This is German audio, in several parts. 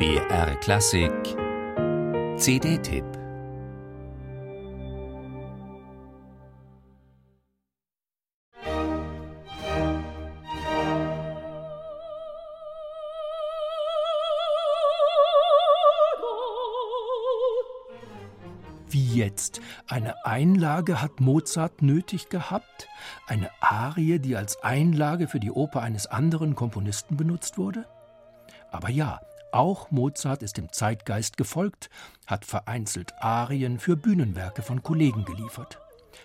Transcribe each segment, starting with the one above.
BR Klassik CD-Tipp Wie jetzt? Eine Einlage hat Mozart nötig gehabt? Eine Arie, die als Einlage für die Oper eines anderen Komponisten benutzt wurde? Aber ja, auch Mozart ist dem Zeitgeist gefolgt, hat vereinzelt Arien für Bühnenwerke von Kollegen geliefert.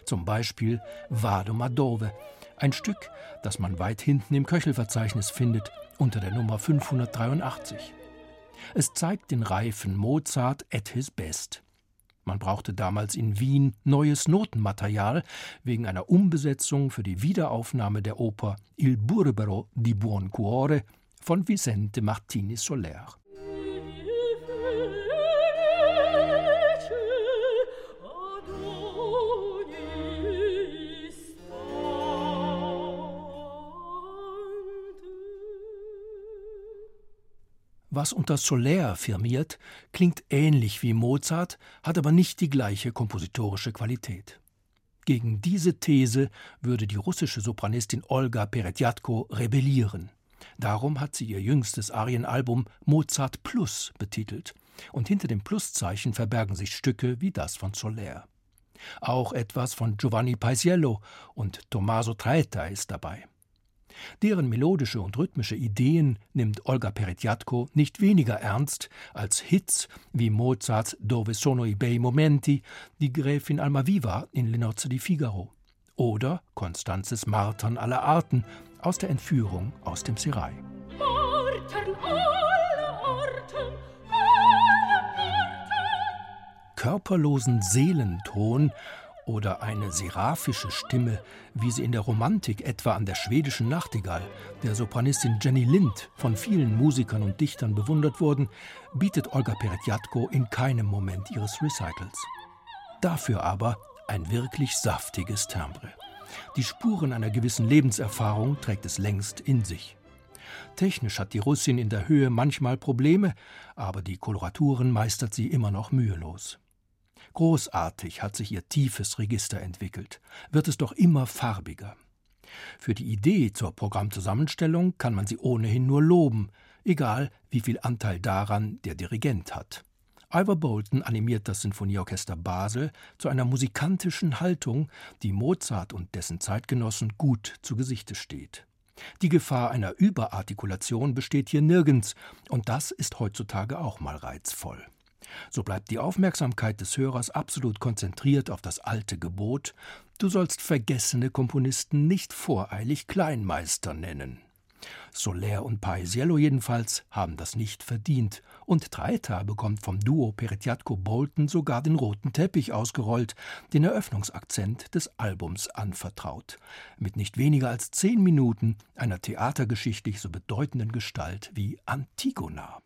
Zum Beispiel Vado Madove, ein Stück, das man weit hinten im Köchelverzeichnis findet, unter der Nummer 583. Es zeigt den reifen Mozart at his best. Man brauchte damals in Wien neues Notenmaterial wegen einer Umbesetzung für die Wiederaufnahme der Oper Il Burbero di Buon Cuore von Vicente Martini Soler. Was unter Soler firmiert, klingt ähnlich wie Mozart, hat aber nicht die gleiche kompositorische Qualität. Gegen diese These würde die russische Sopranistin Olga Peretjatko rebellieren. Darum hat sie ihr jüngstes Arienalbum Mozart Plus betitelt. Und hinter dem Pluszeichen verbergen sich Stücke wie das von Soler. Auch etwas von Giovanni Paisiello und Tommaso Traetta ist dabei. Deren melodische und rhythmische Ideen nimmt Olga Peretjatko nicht weniger ernst als Hits wie Mozarts Dove sono i bei momenti, die Gräfin Almaviva in Le Nozze di Figaro oder Konstanzes Martern aller Arten aus der Entführung aus dem Serai. Martern, alle Arten, alle Arten. Körperlosen Seelenton oder eine seraphische Stimme, wie sie in der Romantik etwa an der schwedischen Nachtigall, der Sopranistin Jenny Lind, von vielen Musikern und Dichtern bewundert wurden, bietet Olga Peretjatko in keinem Moment ihres Recitals. Dafür aber ein wirklich saftiges Timbre. Die Spuren einer gewissen Lebenserfahrung trägt es längst in sich. Technisch hat die Russin in der Höhe manchmal Probleme, aber die Koloraturen meistert sie immer noch mühelos. Großartig hat sich ihr tiefes Register entwickelt, wird es doch immer farbiger. Für die Idee zur Programmzusammenstellung kann man sie ohnehin nur loben, egal wie viel Anteil daran der Dirigent hat. Ivor Bolton animiert das Sinfonieorchester Basel zu einer musikantischen Haltung, die Mozart und dessen Zeitgenossen gut zu Gesichte steht. Die Gefahr einer Überartikulation besteht hier nirgends, und das ist heutzutage auch mal reizvoll. So bleibt die Aufmerksamkeit des Hörers absolut konzentriert auf das alte Gebot, du sollst vergessene Komponisten nicht voreilig Kleinmeister nennen. Soler und Paesiello jedenfalls haben das nicht verdient, und Treita bekommt vom Duo Peretjatko-Bolton sogar den roten Teppich ausgerollt, den Eröffnungsakzent des Albums anvertraut, mit nicht weniger als zehn Minuten einer theatergeschichtlich so bedeutenden Gestalt wie Antigona.